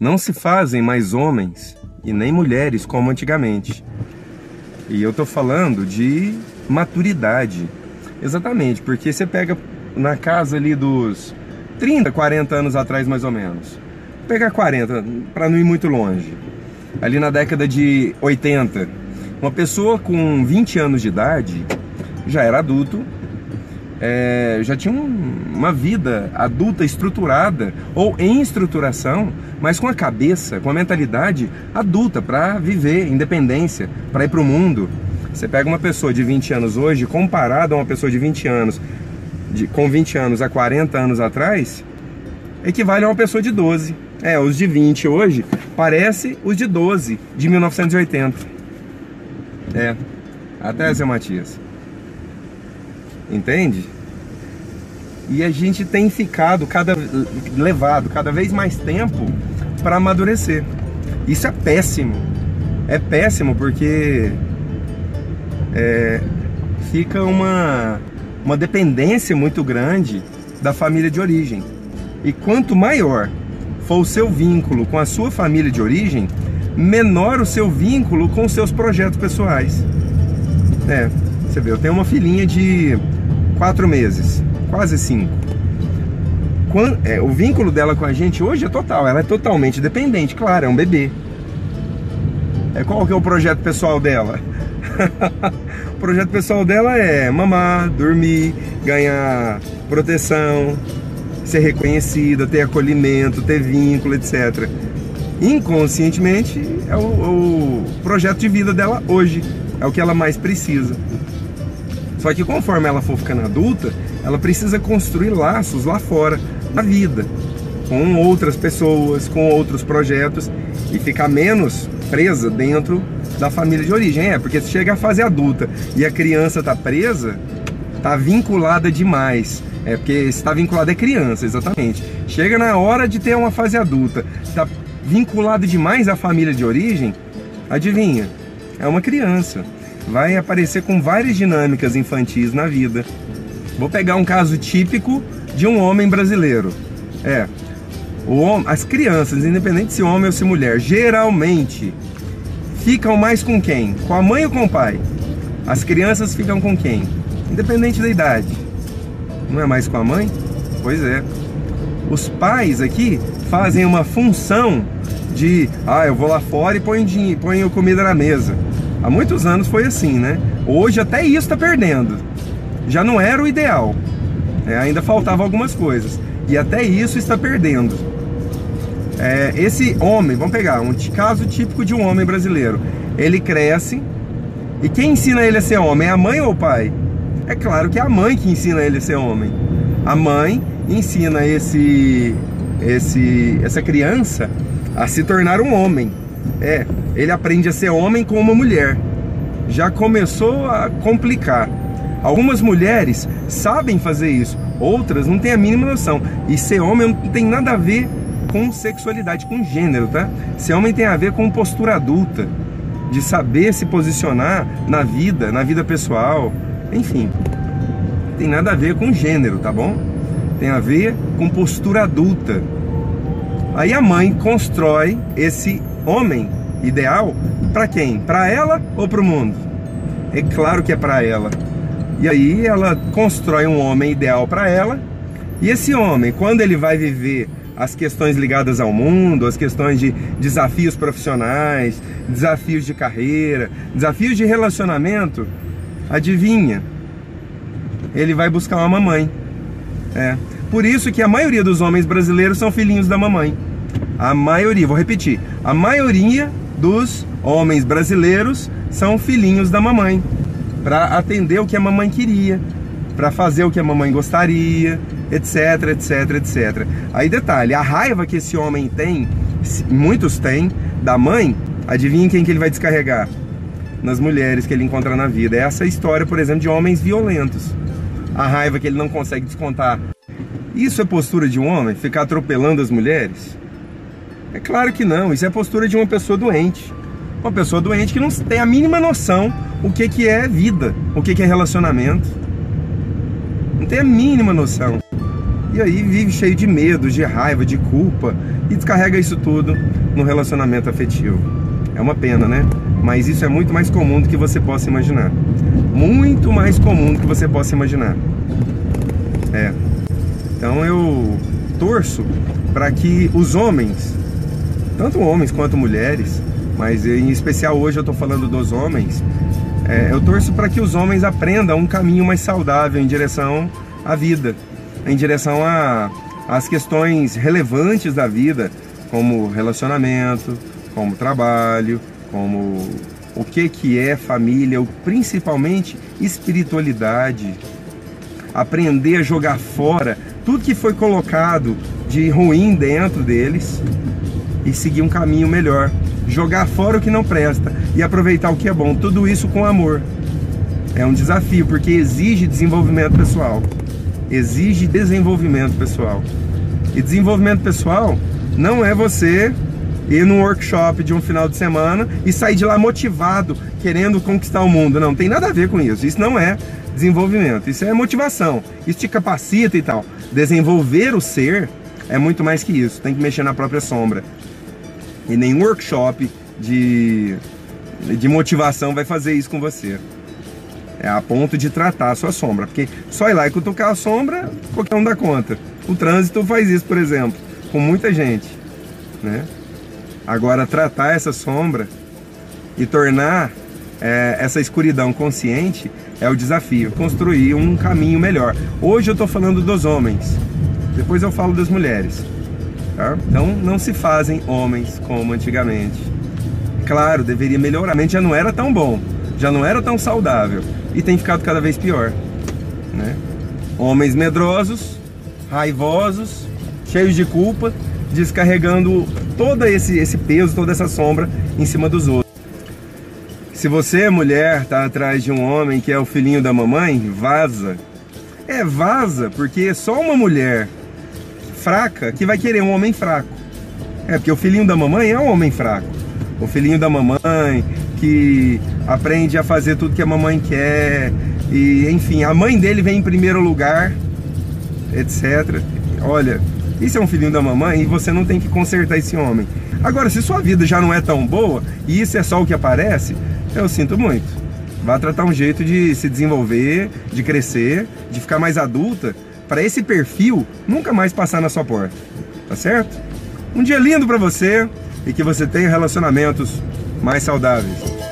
Não se fazem mais homens e nem mulheres como antigamente. E eu tô falando de maturidade. Exatamente, porque você pega na casa ali dos 30, 40 anos atrás mais ou menos. Vou pegar 40 para não ir muito longe. Ali na década de 80, uma pessoa com 20 anos de idade já era adulto, é, já tinha um, uma vida adulta estruturada ou em estruturação, mas com a cabeça, com a mentalidade adulta para viver independência, para ir para o mundo. Você pega uma pessoa de 20 anos hoje, comparado a uma pessoa de 20 anos, de, com 20 anos a 40 anos atrás, equivale a uma pessoa de 12. É, os de 20 hoje parece os de 12 de 1980. É, até seu Matias. Entende? E a gente tem ficado cada levado cada vez mais tempo para amadurecer. Isso é péssimo. É péssimo porque é, fica uma, uma dependência muito grande da família de origem. E quanto maior for o seu vínculo com a sua família de origem, menor o seu vínculo com seus projetos pessoais. É, você vê, eu tenho uma filhinha de quatro meses, quase cinco. Quando, é, o vínculo dela com a gente hoje é total, ela é totalmente dependente, claro, é um bebê. É, qual que é o projeto pessoal dela? o projeto pessoal dela é mamar, dormir, ganhar proteção, ser reconhecida, ter acolhimento, ter vínculo, etc. Inconscientemente é o, o projeto de vida dela hoje, é o que ela mais precisa. Só que conforme ela for ficando adulta, ela precisa construir laços lá fora, na vida, com outras pessoas, com outros projetos e ficar menos presa dentro da família de origem. É, porque se chega a fase adulta e a criança tá presa, tá vinculada demais. É porque está vinculada é criança, exatamente. Chega na hora de ter uma fase adulta, tá vinculado demais à família de origem, adivinha? É uma criança vai aparecer com várias dinâmicas infantis na vida. Vou pegar um caso típico de um homem brasileiro. É, o as crianças, independente se homem ou se mulher, geralmente ficam mais com quem? Com a mãe ou com o pai? As crianças ficam com quem? Independente da idade. Não é mais com a mãe? Pois é. Os pais aqui fazem uma função de, ah, eu vou lá fora e ponho, ponho comida na mesa. Há muitos anos foi assim, né? Hoje até isso está perdendo. Já não era o ideal. É, ainda faltava algumas coisas. E até isso está perdendo. É, esse homem, vamos pegar um caso típico de um homem brasileiro. Ele cresce e quem ensina ele a ser homem? É a mãe ou o pai? É claro que é a mãe que ensina ele a ser homem. A mãe ensina esse, esse, essa criança a se tornar um homem. É, ele aprende a ser homem com uma mulher. Já começou a complicar. Algumas mulheres sabem fazer isso, outras não têm a mínima noção. E ser homem não tem nada a ver com sexualidade, com gênero, tá? Ser homem tem a ver com postura adulta, de saber se posicionar na vida, na vida pessoal, enfim. Tem nada a ver com gênero, tá bom? Tem a ver com postura adulta. Aí a mãe constrói esse homem ideal para quem? Para ela ou para o mundo? É claro que é para ela. E aí ela constrói um homem ideal para ela. E esse homem, quando ele vai viver as questões ligadas ao mundo, as questões de desafios profissionais, desafios de carreira, desafios de relacionamento, adivinha? Ele vai buscar uma mamãe. É. Por isso que a maioria dos homens brasileiros são filhinhos da mamãe. A maioria, vou repetir, a maioria dos homens brasileiros são filhinhos da mamãe, para atender o que a mamãe queria, para fazer o que a mamãe gostaria, etc, etc, etc. Aí detalhe, a raiva que esse homem tem, muitos têm, da mãe, adivinha quem que ele vai descarregar? Nas mulheres que ele encontra na vida. Essa é a história, por exemplo, de homens violentos. A raiva que ele não consegue descontar. Isso é postura de um homem? Ficar atropelando as mulheres? É claro que não, isso é a postura de uma pessoa doente. Uma pessoa doente que não tem a mínima noção o que, que é vida, o que, que é relacionamento. Não tem a mínima noção. E aí vive cheio de medo, de raiva, de culpa e descarrega isso tudo no relacionamento afetivo. É uma pena, né? Mas isso é muito mais comum do que você possa imaginar. Muito mais comum do que você possa imaginar. É. Então eu torço para que os homens, tanto homens quanto mulheres, mas em especial hoje eu estou falando dos homens, é, eu torço para que os homens aprendam um caminho mais saudável em direção à vida, em direção às questões relevantes da vida, como relacionamento, como trabalho, como o que, que é família, principalmente espiritualidade, aprender a jogar fora tudo que foi colocado de ruim dentro deles e seguir um caminho melhor. Jogar fora o que não presta e aproveitar o que é bom. Tudo isso com amor. É um desafio porque exige desenvolvimento pessoal. Exige desenvolvimento pessoal. E desenvolvimento pessoal não é você ir num workshop de um final de semana e sair de lá motivado, querendo conquistar o mundo. Não, tem nada a ver com isso. Isso não é desenvolvimento, isso é motivação. Isso te capacita e tal. Desenvolver o ser é muito mais que isso. Tem que mexer na própria sombra. E nenhum workshop de, de motivação vai fazer isso com você. É a ponto de tratar a sua sombra. Porque só ir lá e cutucar a sombra, qualquer um dá conta. O trânsito faz isso, por exemplo, com muita gente. Né? Agora, tratar essa sombra e tornar é, essa escuridão consciente é o desafio. Construir um caminho melhor. Hoje eu estou falando dos homens, depois eu falo das mulheres. Tá? Então, não se fazem homens como antigamente. Claro, deveria melhorar. Já não era tão bom, já não era tão saudável e tem ficado cada vez pior. Né? Homens medrosos, raivosos, cheios de culpa, descarregando todo esse, esse peso, toda essa sombra em cima dos outros. Se você, mulher, tá atrás de um homem que é o filhinho da mamãe, vaza. É, vaza, porque só uma mulher fraca que vai querer um homem fraco. É, porque o filhinho da mamãe é um homem fraco. O filhinho da mamãe que aprende a fazer tudo que a mamãe quer. E, enfim, a mãe dele vem em primeiro lugar, etc. Olha, isso é um filhinho da mamãe e você não tem que consertar esse homem. Agora, se sua vida já não é tão boa e isso é só o que aparece, eu sinto muito. Vá tratar um jeito de se desenvolver, de crescer, de ficar mais adulta, para esse perfil nunca mais passar na sua porta. Tá certo? Um dia lindo para você e que você tenha relacionamentos mais saudáveis.